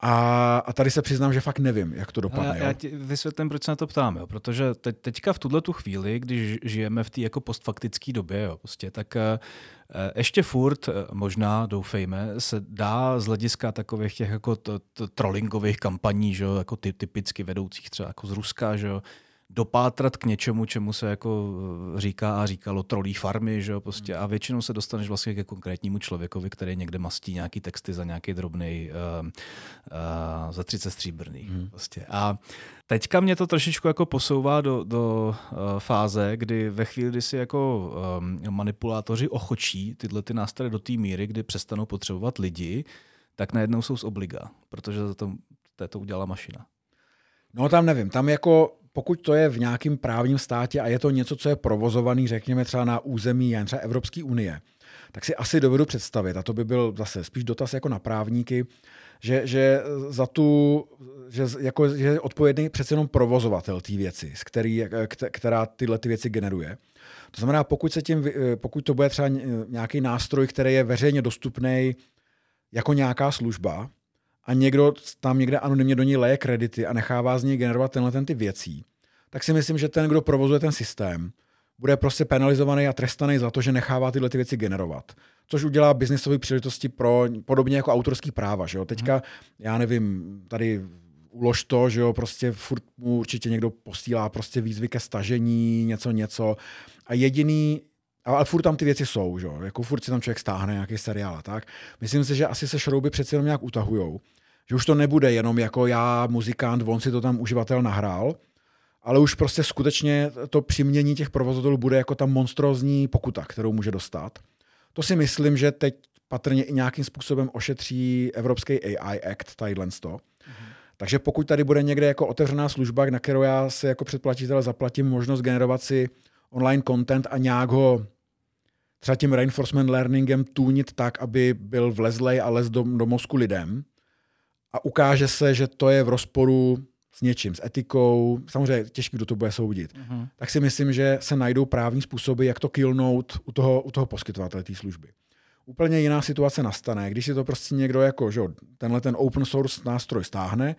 A, a tady se přiznám, že fakt nevím, jak to dopadne. Já, já ti vysvětlím, proč se na to ptám. Jo? Protože teď, teďka v tuhle tu chvíli, když žijeme v té jako postfaktické době, jo, prostě, tak uh, ještě furt, uh, možná, doufejme, se dá z hlediska takových těch jako t- t- trollingových kampaní, že jo, jako ty, typicky vedoucích třeba jako z Ruska, že jo, dopátrat k něčemu, čemu se jako eh, říká a říkalo trolí farmy, že jo, prostě a většinou se dostaneš vlastně ke konkrétnímu člověkovi, který někde mastí nějaký texty za nějaký drobný, uh, uh, za 30 stříbrný. Hmm. Prostě. A teďka mě to trošičku jako posouvá do, do uh, fáze, kdy ve chvíli, kdy si jako um, manipulátoři ochočí tyhle ty nástroje do té míry, kdy přestanou potřebovat lidi, tak najednou jsou z obliga, protože to, to, to udělala mašina. No tam nevím, tam jako pokud to je v nějakém právním státě a je to něco, co je provozovaný, řekněme třeba na území třeba Evropské unie, tak si asi dovedu představit, a to by byl zase spíš dotaz jako na právníky, že, že za tu, že, jako, že je odpovědný přece jenom provozovatel té věci, z který, která tyhle ty věci generuje. To znamená, pokud, se tím, pokud to bude třeba nějaký nástroj, který je veřejně dostupný jako nějaká služba, a někdo tam někde anonymně do ní leje kredity a nechává z něj generovat tenhle ten ty věcí, tak si myslím, že ten, kdo provozuje ten systém, bude prostě penalizovaný a trestaný za to, že nechává tyhle ty věci generovat. Což udělá biznisové příležitosti pro podobně jako autorský práva. Že jo? Teďka, hmm. já nevím, tady ulož to, že jo, prostě furt mu určitě někdo posílá prostě výzvy ke stažení, něco, něco. A jediný, ale furt tam ty věci jsou, že jo? jako furt si tam člověk stáhne nějaký seriál a tak. Myslím si, že asi se šrouby přeci jenom nějak utahujou. Že už to nebude jenom jako já, muzikant, on si to tam uživatel nahrál, ale už prostě skutečně to přimění těch provozovatelů bude jako ta monstrózní pokuta, kterou může dostat. To si myslím, že teď patrně i nějakým způsobem ošetří Evropský AI Act, tadyhle to. Mm-hmm. Takže pokud tady bude někde jako otevřená služba, na kterou já se jako předplatitel zaplatím možnost generovat si online content a nějak ho třeba tím reinforcement learningem tunit tak, aby byl vlezlej a les do, do mozku lidem, a ukáže se, že to je v rozporu s něčím, s etikou, samozřejmě těžký, kdo to bude soudit, uh-huh. tak si myslím, že se najdou právní způsoby, jak to killnout u toho, u toho poskytovatele té služby. Úplně jiná situace nastane, když si to prostě někdo jako, že tenhle ten open source nástroj stáhne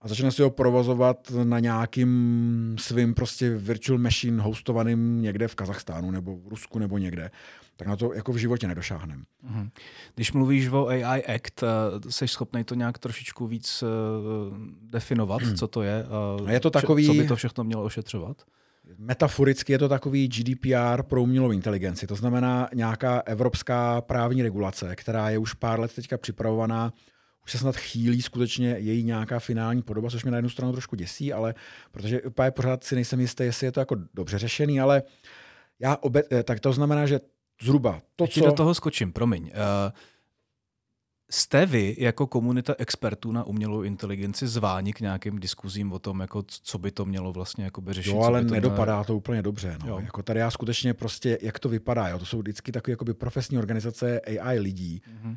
a začne si ho provozovat na nějakým svým prostě virtual machine hostovaným někde v Kazachstánu nebo v Rusku nebo někde, tak na to jako v životě nedošáhneme. Mhm. Když mluvíš o AI Act, jsi schopný to nějak trošičku víc uh, definovat, co to je? Je to takový... Co by to všechno mělo ošetřovat? Metaforicky je to takový GDPR pro umělou inteligenci. To znamená nějaká evropská právní regulace, která je už pár let teďka připravovaná už se snad chýlí skutečně její nějaká finální podoba, což mě na jednu stranu trošku děsí, ale protože úplně pořád si nejsem jistý, jestli je to jako dobře řešený, ale já obe, eh, tak to znamená, že zhruba to, co... do toho skočím, promiň. Uh, jste vy jako komunita expertů na umělou inteligenci zváni k nějakým diskuzím o tom, jako co by to mělo vlastně jako řešit? Jo, ale to nedopadá ne... to úplně dobře. No. Jako tady já skutečně prostě, jak to vypadá, jo? to jsou vždycky takové jakoby profesní organizace AI lidí, mm-hmm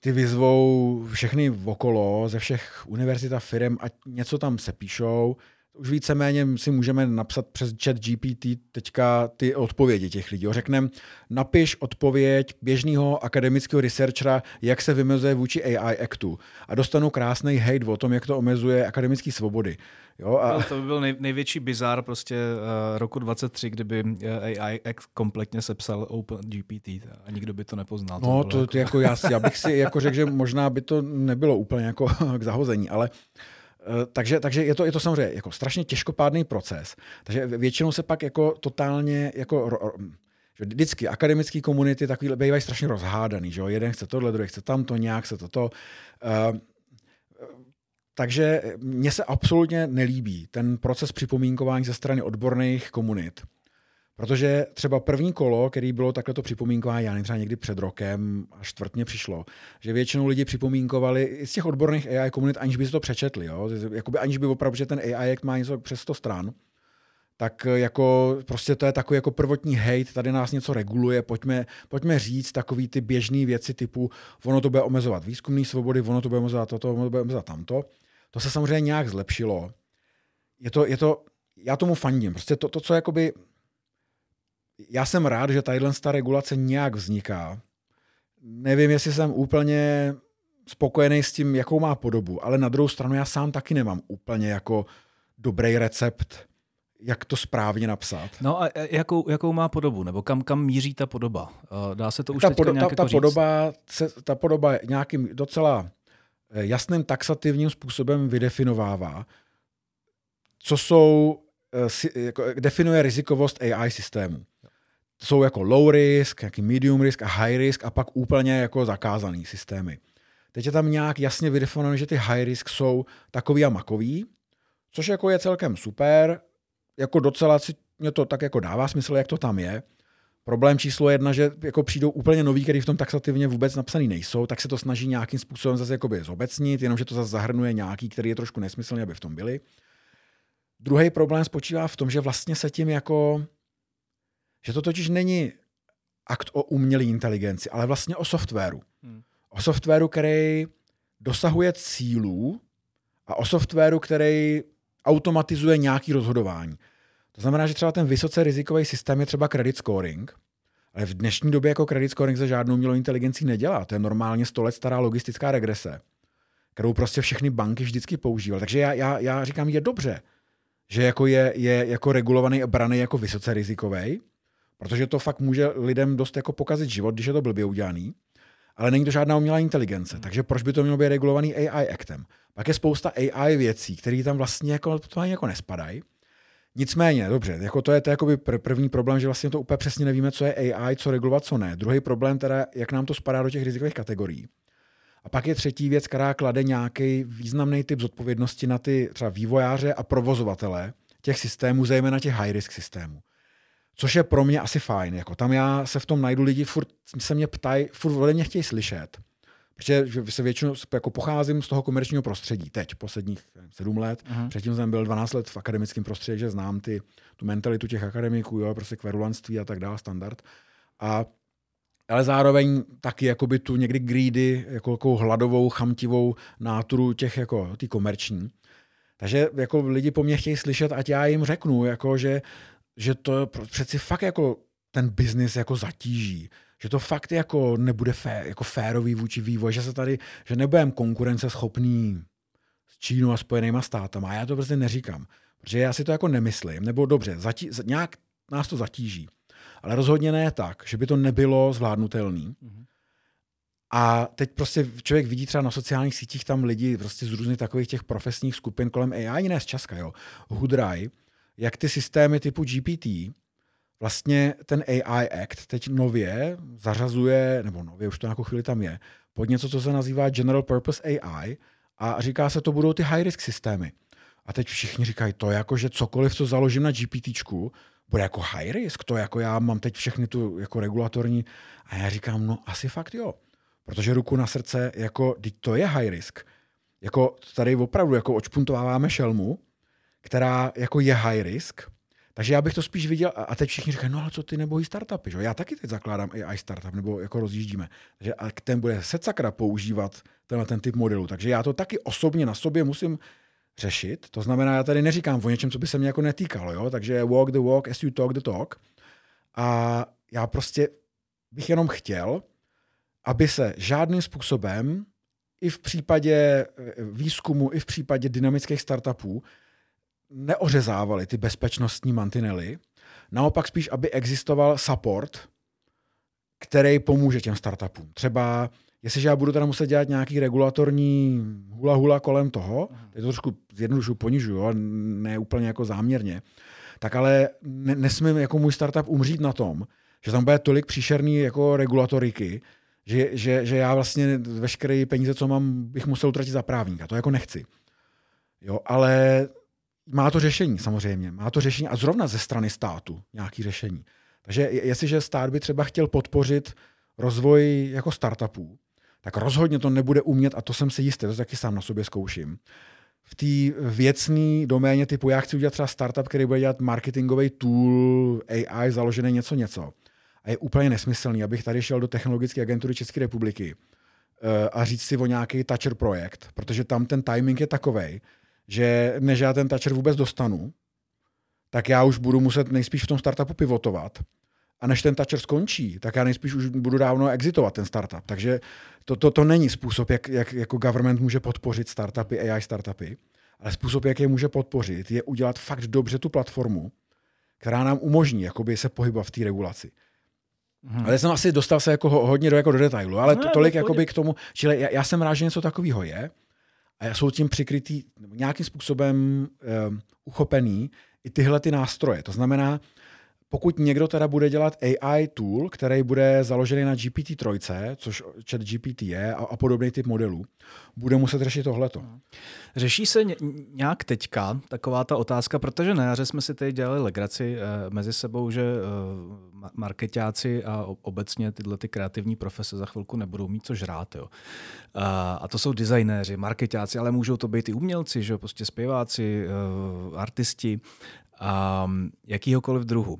ty vyzvou všechny okolo, ze všech univerzit a firm, ať něco tam se píšou. Už víceméně si můžeme napsat přes chat GPT teďka ty odpovědi těch lidí. Řekneme, napiš odpověď běžného akademického researchera, jak se vymezuje vůči AI Actu. A dostanu krásný hate o tom, jak to omezuje akademické svobody. Jo, a... To by byl nej, největší bizár prostě uh, roku 23, kdyby eh, AI kompletně sepsal Open GPT a nikdo by to nepoznal. No, to, to jako... jako já, já bych si jako řekl, že možná by to nebylo úplně jako k zahození, ale uh, takže, takže je to, je to samozřejmě jako strašně těžkopádný proces. Takže většinou se pak jako totálně jako že vždycky akademické komunity takový bývají strašně rozhádaný, že jo? jeden chce tohle, druhý chce tamto, nějak se toto. Uh, takže mně se absolutně nelíbí ten proces připomínkování ze strany odborných komunit. Protože třeba první kolo, který bylo takhle to připomínkování, já nevím, třeba někdy před rokem a čtvrtně přišlo, že většinou lidi připomínkovali z těch odborných AI komunit, aniž by si to přečetli. Jo? Jakoby aniž by opravdu, že ten AI má něco přes 100 stran, tak jako prostě to je takový jako prvotní hate, tady nás něco reguluje, pojďme, pojďme říct takový ty běžné věci typu ono to bude omezovat výzkumné svobody, ono to bude omezovat toto, ono to bude omezovat tamto. To se samozřejmě nějak zlepšilo. Je to, je to, já tomu fandím. Prostě to, to co jakoby, já jsem rád, že tadyhle ta regulace nějak vzniká. Nevím, jestli jsem úplně spokojený s tím, jakou má podobu, ale na druhou stranu já sám taky nemám úplně jako dobrý recept, jak to správně napsat. No a jakou, jakou má podobu, nebo kam, kam míří ta podoba? Dá se to už ta, podo, ta, ta, ta, podoba, se, ta podoba nějakým docela eh, jasným taxativním způsobem vydefinovává, co jsou, eh, jako, definuje rizikovost AI systému. Jsou jako low risk, jaký medium risk a high risk a pak úplně jako zakázaný systémy. Teď je tam nějak jasně vydefinované, že ty high risk jsou takový a makový, což jako je celkem super, jako docela si mě to tak jako dává smysl, jak to tam je. Problém číslo jedna, že jako přijdou úplně noví, který v tom taxativně vůbec napsaný nejsou, tak se to snaží nějakým způsobem zase jakoby zobecnit, jenomže to zase zahrnuje nějaký, který je trošku nesmyslný, aby v tom byli. Druhý problém spočívá v tom, že vlastně se tím jako, že to totiž není akt o umělé inteligenci, ale vlastně o softwaru. Hmm. O softwaru, který dosahuje cílů a o softwaru, který automatizuje nějaký rozhodování. To znamená, že třeba ten vysoce rizikový systém je třeba credit scoring, ale v dnešní době jako credit scoring se žádnou umělou inteligencí nedělá. To je normálně 100 let stará logistická regrese, kterou prostě všechny banky vždycky používaly. Takže já, já, já říkám, je dobře, že jako je, je jako regulovaný a braný jako vysoce rizikový, protože to fakt může lidem dost jako pokazit život, když je to blbě udělaný, ale není to žádná umělá inteligence. Takže proč by to mělo být regulovaný AI aktem? Pak je spousta AI věcí, které tam vlastně jako, to ani jako nespadají. Nicméně, dobře, jako to je to jakoby první problém, že vlastně to úplně přesně nevíme, co je AI, co regulovat, co ne. Druhý problém teda, jak nám to spadá do těch rizikových kategorií. A pak je třetí věc, která klade nějaký významný typ zodpovědnosti na ty třeba vývojáře a provozovatele těch systémů, zejména těch high-risk systémů. Což je pro mě asi fajn. Jako tam já se v tom najdu lidi, furt se mě ptají, furt ode mě chtějí slyšet. Protože se většinou jako pocházím z toho komerčního prostředí teď, posledních sedm let. Uh-huh. Předtím jsem byl 12 let v akademickém prostředí, že znám ty, tu mentalitu těch akademiků, jo, prostě kverulanství a tak dále, standard. A ale zároveň taky jakoby tu někdy greedy, jako, jako hladovou, chamtivou náturu těch jako ty komerční. Takže jako lidi po mně chtějí slyšet, ať já jim řeknu, jako, že, že to přeci fakt jako ten biznis jako zatíží že to fakt jako nebude fé, jako férový vůči vývoj, že se tady, že nebudeme konkurenceschopný s Čínou a spojenýma státama. A já to prostě neříkám, protože já si to jako nemyslím, nebo dobře, zatí, nějak nás to zatíží. Ale rozhodně ne tak, že by to nebylo zvládnutelný. Mm-hmm. A teď prostě člověk vidí třeba na sociálních sítích tam lidi prostě z různých takových těch profesních skupin kolem AI, ne z Česka, jo, Hudraj, jak ty systémy typu GPT vlastně ten AI Act teď nově zařazuje, nebo nově už to nějakou chvíli tam je, pod něco, co se nazývá General Purpose AI a říká se, to budou ty high risk systémy. A teď všichni říkají to, jako že cokoliv, co založím na GPTčku, bude jako high risk, to jako já mám teď všechny tu jako regulatorní. A já říkám, no asi fakt jo. Protože ruku na srdce, jako to je high risk. Jako tady opravdu jako očpuntováváme šelmu, která jako je high risk, takže já bych to spíš viděl, a teď všichni říkají, no ale co ty nebojí startupy, že? Já taky teď zakládám AI startup, nebo jako rozjíždíme. Takže a ten bude secakra používat tenhle ten typ modelu. Takže já to taky osobně na sobě musím řešit. To znamená, já tady neříkám o něčem, co by se mě jako netýkalo, jo? takže walk the walk as you talk the talk. A já prostě bych jenom chtěl, aby se žádným způsobem i v případě eh, výzkumu, i v případě dynamických startupů neořezávali ty bezpečnostní mantinely, naopak spíš, aby existoval support, který pomůže těm startupům. Třeba, jestliže já budu teda muset dělat nějaký regulatorní hula hula kolem toho, je to trošku zjednodušu, ponižuju, ne úplně jako záměrně, tak ale ne, nesmím jako můj startup umřít na tom, že tam bude tolik příšerný jako regulatoriky, že, že, že já vlastně veškeré peníze, co mám, bych musel utratit za právníka. To jako nechci. Jo, ale má to řešení samozřejmě. Má to řešení a zrovna ze strany státu nějaký řešení. Takže jestliže stát by třeba chtěl podpořit rozvoj jako startupů, tak rozhodně to nebude umět, a to jsem si jistý, to taky sám na sobě zkouším, v té věcné doméně typu, já chci udělat třeba startup, který bude dělat marketingový tool, AI, založený něco, něco. A je úplně nesmyslný, abych tady šel do technologické agentury České republiky uh, a říct si o nějaký toucher projekt, protože tam ten timing je takový, že než já ten toucher vůbec dostanu, tak já už budu muset nejspíš v tom startupu pivotovat a než ten toucher skončí, tak já nejspíš už budu dávno exitovat ten startup. Takže to, to, to není způsob, jak, jak jako government může podpořit startupy, AI startupy, ale způsob, jak je může podpořit, je udělat fakt dobře tu platformu, která nám umožní jakoby, se pohybovat v té regulaci. Hmm. Ale jsem asi dostal se jako hodně do, jako do detailu, ale no, to, tolik jakoby k tomu, čili já, já jsem rád, že něco takového je a jsou tím přikrytý nějakým způsobem um, uchopený i tyhle ty nástroje. To znamená, pokud někdo teda bude dělat AI tool, který bude založený na GPT-3, což chat GPT je a, a podobný typ modelů, bude muset řešit tohleto. Řeší se nějak teďka taková ta otázka, protože na jaře jsme si teď dělali legraci eh, mezi sebou, že eh, marketáci a obecně tyhle ty kreativní profese za chvilku nebudou mít co žrát. Jo. A, a to jsou designéři, marketáci, ale můžou to být i umělci, že prostě zpěváci, eh, artisti a jakýhokoliv druhu.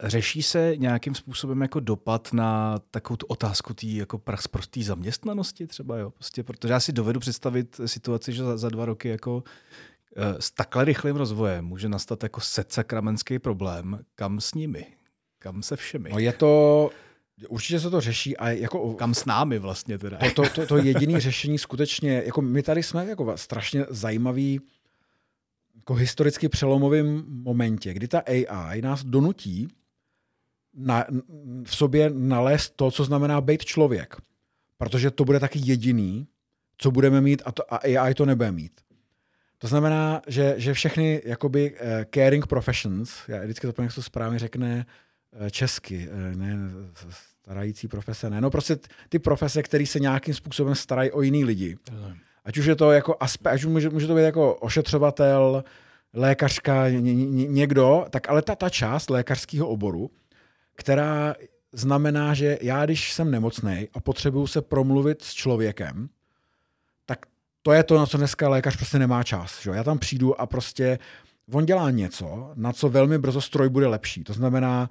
Řeší se nějakým způsobem jako dopad na takovou tu otázku té jako prostý zaměstnanosti třeba, jo? Prostě, protože já si dovedu představit situaci, že za, za dva roky jako eh, s takhle rychlým rozvojem může nastat jako setsakramenský problém, kam s nimi, kam se všemi. No je to, Určitě se to řeší a jako... Kam s námi vlastně teda. To, to, to, to jediné řešení skutečně, jako my tady jsme jako strašně zajímavý jako historicky přelomovém momentě, kdy ta AI nás donutí na, v sobě nalézt to, co znamená být člověk. Protože to bude taky jediný, co budeme mít a, to, a AI to nebude mít. To znamená, že, že všechny jakoby uh, caring professions, já vždycky to jak to správně řekne uh, česky, uh, ne starající profese, ne, no prostě ty profese, které se nějakým způsobem starají o jiný lidi. Mm Ať už je to jako aspekt, ať může, může to být jako ošetřovatel, lékařka, ně, ně, někdo, tak ale ta, ta část lékařského oboru, která znamená, že já, když jsem nemocný a potřebuju se promluvit s člověkem, tak to je to, na co dneska lékař prostě nemá čas. Že? Já tam přijdu a prostě on dělá něco, na co velmi brzo stroj bude lepší. To znamená,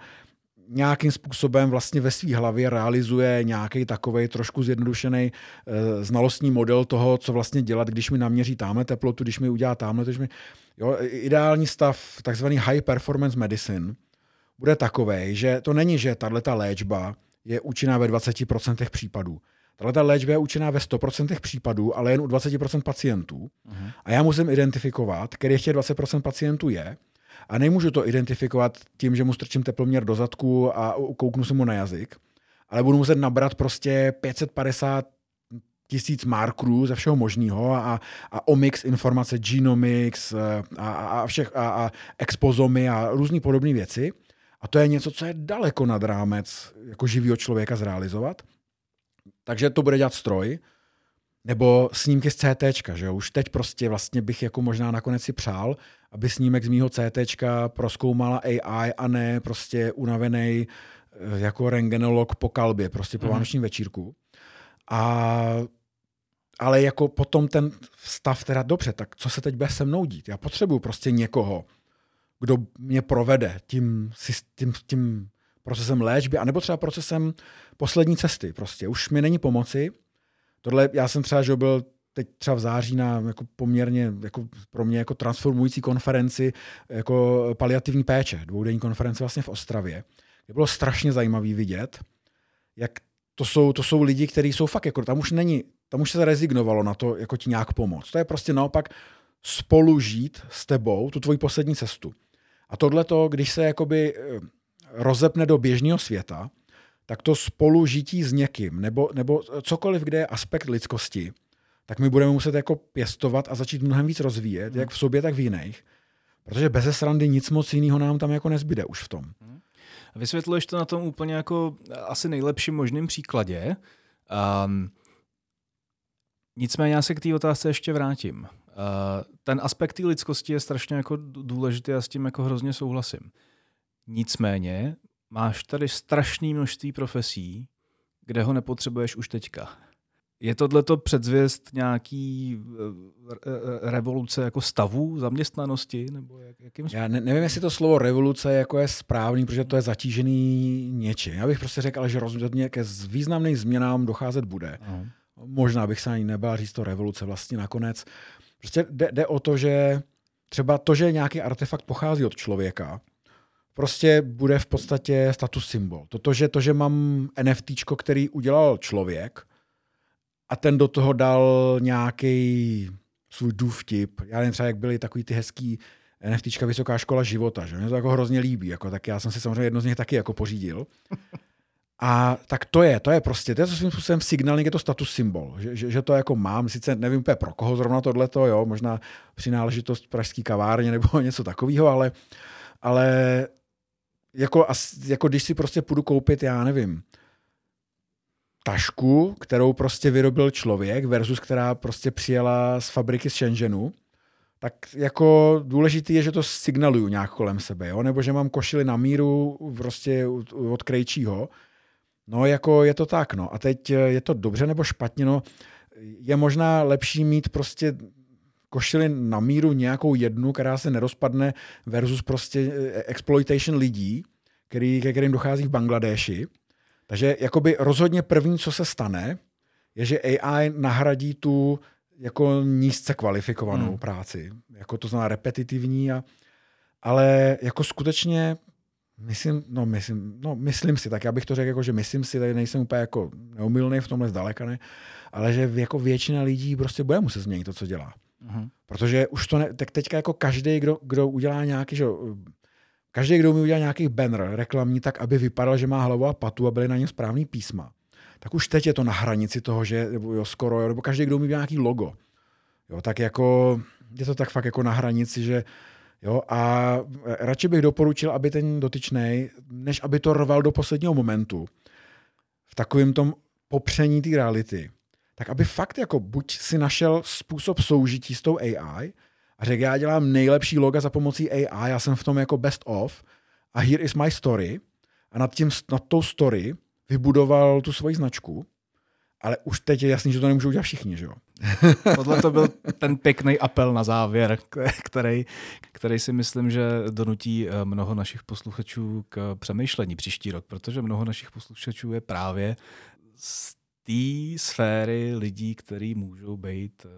nějakým způsobem vlastně ve své hlavě realizuje nějaký takový trošku zjednodušený e, znalostní model toho, co vlastně dělat, když mi naměří tamhle teplotu, když mi udělá tamhle, když mi... Jo, ideální stav, takzvaný high performance medicine, bude takový, že to není, že tahle léčba je účinná ve 20% případů. Tahle léčba je účinná ve 100% případů, ale jen u 20% pacientů. Uh-huh. A já musím identifikovat, který těch 20% pacientů je, a nemůžu to identifikovat tím, že mu strčím teploměr do zadku a kouknu se mu na jazyk, ale budu muset nabrat prostě 550 tisíc markerů ze všeho možného a, a omix informace, genomics eh, a, a, všech, a, a expozomy a různé podobné věci. A to je něco, co je daleko nad rámec jako živého člověka zrealizovat. Takže to bude dělat stroj, nebo snímky z CT, že jo? Už teď prostě vlastně bych jako možná nakonec si přál, aby snímek z mýho CT proskoumala AI a ne prostě unavený eh, jako rengenolog po kalbě, prostě po mm. vánočním večírku. A ale jako potom ten stav teda dobře, tak co se teď bude se mnou dít? Já potřebuju prostě někoho, kdo mě provede tím, tím, tím procesem léčby, anebo třeba procesem poslední cesty. Prostě už mi není pomoci. Tohle, já jsem třeba, že byl teď třeba v září na jako poměrně jako pro mě jako transformující konferenci jako paliativní péče, dvoudenní konference vlastně v Ostravě, kde bylo strašně zajímavý vidět, jak to jsou, to jsou lidi, kteří jsou fakt, jako, tam už není, tam už se rezignovalo na to, jako ti nějak pomoct. To je prostě naopak spolu žít s tebou tu tvoji poslední cestu. A tohle to, když se jakoby eh, rozepne do běžného světa, tak to spolužití s někým, nebo, nebo cokoliv, kde je aspekt lidskosti, tak my budeme muset jako pěstovat a začít mnohem víc rozvíjet, jak v sobě, tak v jiných. Protože bez srandy nic moc jiného nám tam jako nezbyde už v tom. Vysvětluješ to na tom úplně jako asi nejlepším možným příkladě. Um, nicméně já se k té otázce ještě vrátím. Uh, ten aspekt té lidskosti je strašně jako důležitý a s tím jako hrozně souhlasím. Nicméně máš tady strašné množství profesí, kde ho nepotřebuješ už teďka. Je tohleto předzvěst nějaký eh, eh, revoluce jako stavu zaměstnanosti? Nebo jak, jakým Já ne, nevím, jestli to slovo revoluce jako je správný, protože to je zatížený něčím. Já bych prostě řekl, že rozhodně ke významným změnám docházet bude. Aha. Možná bych se ani nebál říct to revoluce vlastně nakonec. Prostě jde, jde o to, že třeba to, že nějaký artefakt pochází od člověka, prostě bude v podstatě status symbol. Toto, že, to, že mám NFT, který udělal člověk a ten do toho dal nějaký svůj důvtip. Já nevím třeba, jak byly takový ty hezký NFTčka Vysoká škola života, že mě to jako hrozně líbí, jako, tak já jsem si samozřejmě jedno z nich taky jako pořídil. A tak to je, to je prostě, to je svým způsobem signálník, je to status symbol, že, že, že, to jako mám, sice nevím úplně pro koho zrovna tohleto, jo, možná přináležitost pražský kavárně nebo něco takového, ale, ale jako, jako když si prostě půjdu koupit, já nevím, tašku, kterou prostě vyrobil člověk versus která prostě přijela z fabriky z Shenzhenu, tak jako důležitý je, že to signaluju nějak kolem sebe, jo? nebo že mám košili na míru prostě od krejčího. No jako je to tak, no. A teď je to dobře nebo špatně, no. Je možná lepší mít prostě košili na míru nějakou jednu, která se nerozpadne versus prostě eh, exploitation lidí, který, ke kterým dochází v Bangladeši. Takže jakoby rozhodně první, co se stane, je, že AI nahradí tu jako nízce kvalifikovanou hmm. práci. Jako to znamená repetitivní, a, ale jako skutečně myslím, no myslím, no myslím si, tak já bych to řekl jako, že myslím si, tady nejsem úplně jako neumilný v tomhle zdaleka, ne, ale že jako většina lidí prostě bude muset změnit to, co dělá. Uh-huh. Protože už to ne, tak teďka jako každý, kdo, kdo udělá nějaký, že každý, kdo mi udělá nějaký banner reklamní, tak aby vypadal, že má hlavu a patu a byly na něm správný písma, tak už teď je to na hranici toho, že jo, skoro, jo, nebo každý, kdo mi udělá nějaký logo, jo, tak jako je to tak fakt jako na hranici, že Jo, a radši bych doporučil, aby ten dotyčný, než aby to rval do posledního momentu, v takovém tom popření té reality, tak aby fakt jako buď si našel způsob soužití s tou AI a řekl, já dělám nejlepší loga za pomocí AI, já jsem v tom jako best of a here is my story a nad, tím, nad tou story vybudoval tu svoji značku, ale už teď je jasný, že to nemůžou udělat všichni, že jo? Tohle to byl ten pěkný apel na závěr, který, který si myslím, že donutí eh, mnoho našich posluchačů k přemýšlení příští rok, protože mnoho našich posluchačů je právě z té sféry lidí, kteří můžou být eh,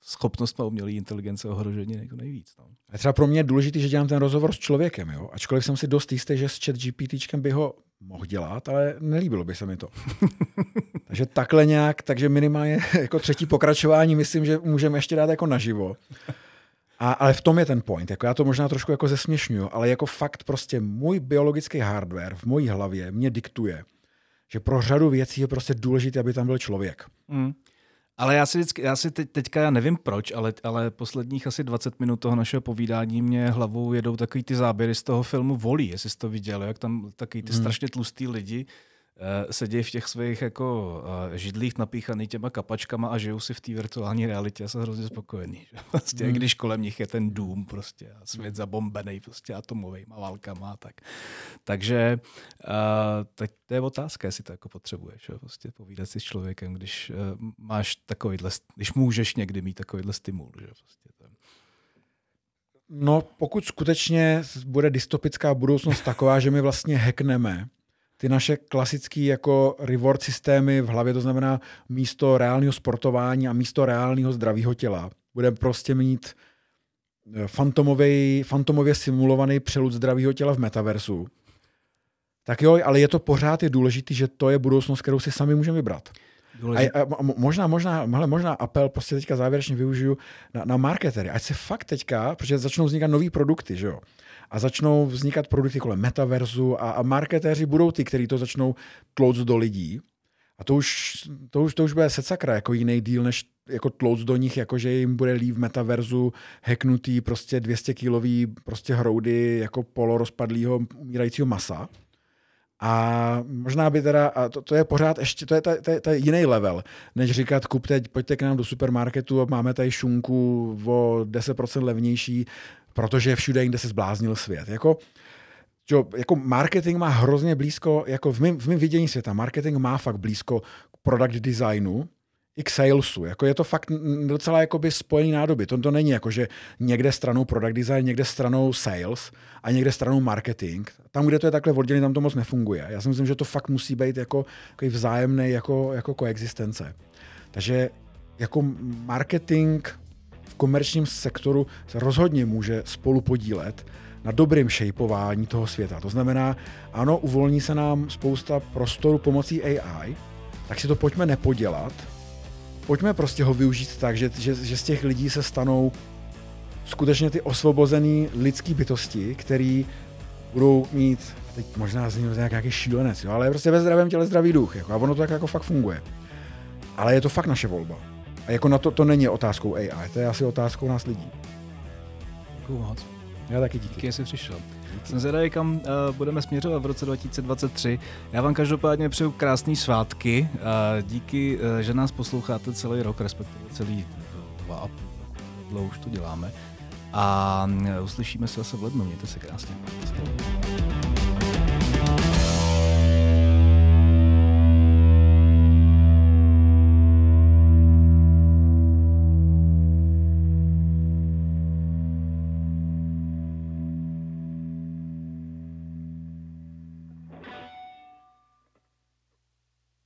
schopnost umělé inteligence ohrožení jako nejvíc. No. A třeba pro mě je důležité, že dělám ten rozhovor s člověkem, jo? ačkoliv jsem si dost jistý, že s chat GPT by ho mohl dělat, ale nelíbilo by se mi to. takže takhle nějak, takže minimálně jako třetí pokračování myslím, že můžeme ještě dát jako naživo. A, ale v tom je ten point. Jako já to možná trošku jako zesměšňuju, ale jako fakt prostě můj biologický hardware v mojí hlavě mě diktuje, že pro řadu věcí je prostě důležité, aby tam byl člověk. Mm. Ale já si, vždycky, já si teď, teďka, já nevím proč, ale, ale posledních asi 20 minut toho našeho povídání mě hlavou jedou takový ty záběry z toho filmu Volí, jestli jsi to viděl, jak tam takový ty hmm. strašně tlustý lidi sedí v těch svých jako uh, židlích napíchaný těma kapačkama a žijou si v té virtuální realitě a jsou hrozně spokojení. Že? Prostě, hmm. Když kolem nich je ten dům prostě a svět zabombený prostě atomovými válkama a tak. Takže uh, teď to je otázka, jestli to jako potřebuješ. Že? Prostě povídat si s člověkem, když uh, máš takovýhle, když můžeš někdy mít takovýhle stimul. Že? Prostě to... No, pokud skutečně bude dystopická budoucnost taková, že my vlastně hackneme ty naše klasické jako reward systémy v hlavě, to znamená místo reálného sportování a místo reálného zdravého těla. Budeme prostě mít eh, fantomový, fantomově simulovaný přelud zdravého těla v metaversu. Tak jo, ale je to pořád je důležité, že to je budoucnost, kterou si sami můžeme vybrat. A, a, možná, možná, možná apel, prostě teďka závěrečně využiju na, na marketery. Ať se fakt teďka, protože začnou vznikat nové produkty, že jo a začnou vznikat produkty kolem metaverzu a, a marketéři budou ty, kteří to začnou tlouct do lidí. A to už, to už, to už bude secakra jako jiný díl, než jako tlouc do nich, jako že jim bude líp v metaverzu heknutý prostě 200 kilový prostě hroudy jako polorozpadlýho umírajícího masa. A možná by teda, a to, to je pořád ještě, to je, je, to je jiný level, než říkat, kupte, pojďte k nám do supermarketu a máme tady šunku o 10% levnější, protože všude jinde se zbláznil svět. Jako, čo, jako marketing má hrozně blízko, jako v mém, v vidění světa, marketing má fakt blízko k product designu, i k salesu. Jako je to fakt docela jakoby spojený nádoby. To, to není jako, že někde stranou product design, někde stranou sales a někde stranou marketing. Tam, kde to je takhle oddělené, tam to moc nefunguje. Já si myslím, že to fakt musí být jako, jako vzájemné jako, jako koexistence. Takže jako marketing komerčním sektoru se rozhodně může spolu podílet na dobrým šejpování toho světa. To znamená, ano, uvolní se nám spousta prostoru pomocí AI, tak si to pojďme nepodělat, pojďme prostě ho využít tak, že, že, že z těch lidí se stanou skutečně ty osvobozený lidský bytosti, který budou mít, teď možná zní nějak nějaký šílenec, jo, ale prostě ve zdravém těle zdravý duch, jako, a ono to tak jako fakt funguje. Ale je to fakt naše volba. A jako na to, to není otázkou AI, to je asi otázkou nás lidí. Děkuju moc. Já taky díky. Díky, že jsi přišel. Jsem zvědavý, kam uh, budeme směřovat v roce 2023. Já vám každopádně přeju krásné svátky. Uh, díky, uh, že nás posloucháte celý rok, respektive celý dva a půl dlouho už to děláme. A uslyšíme se zase v lednu. Mějte se krásně.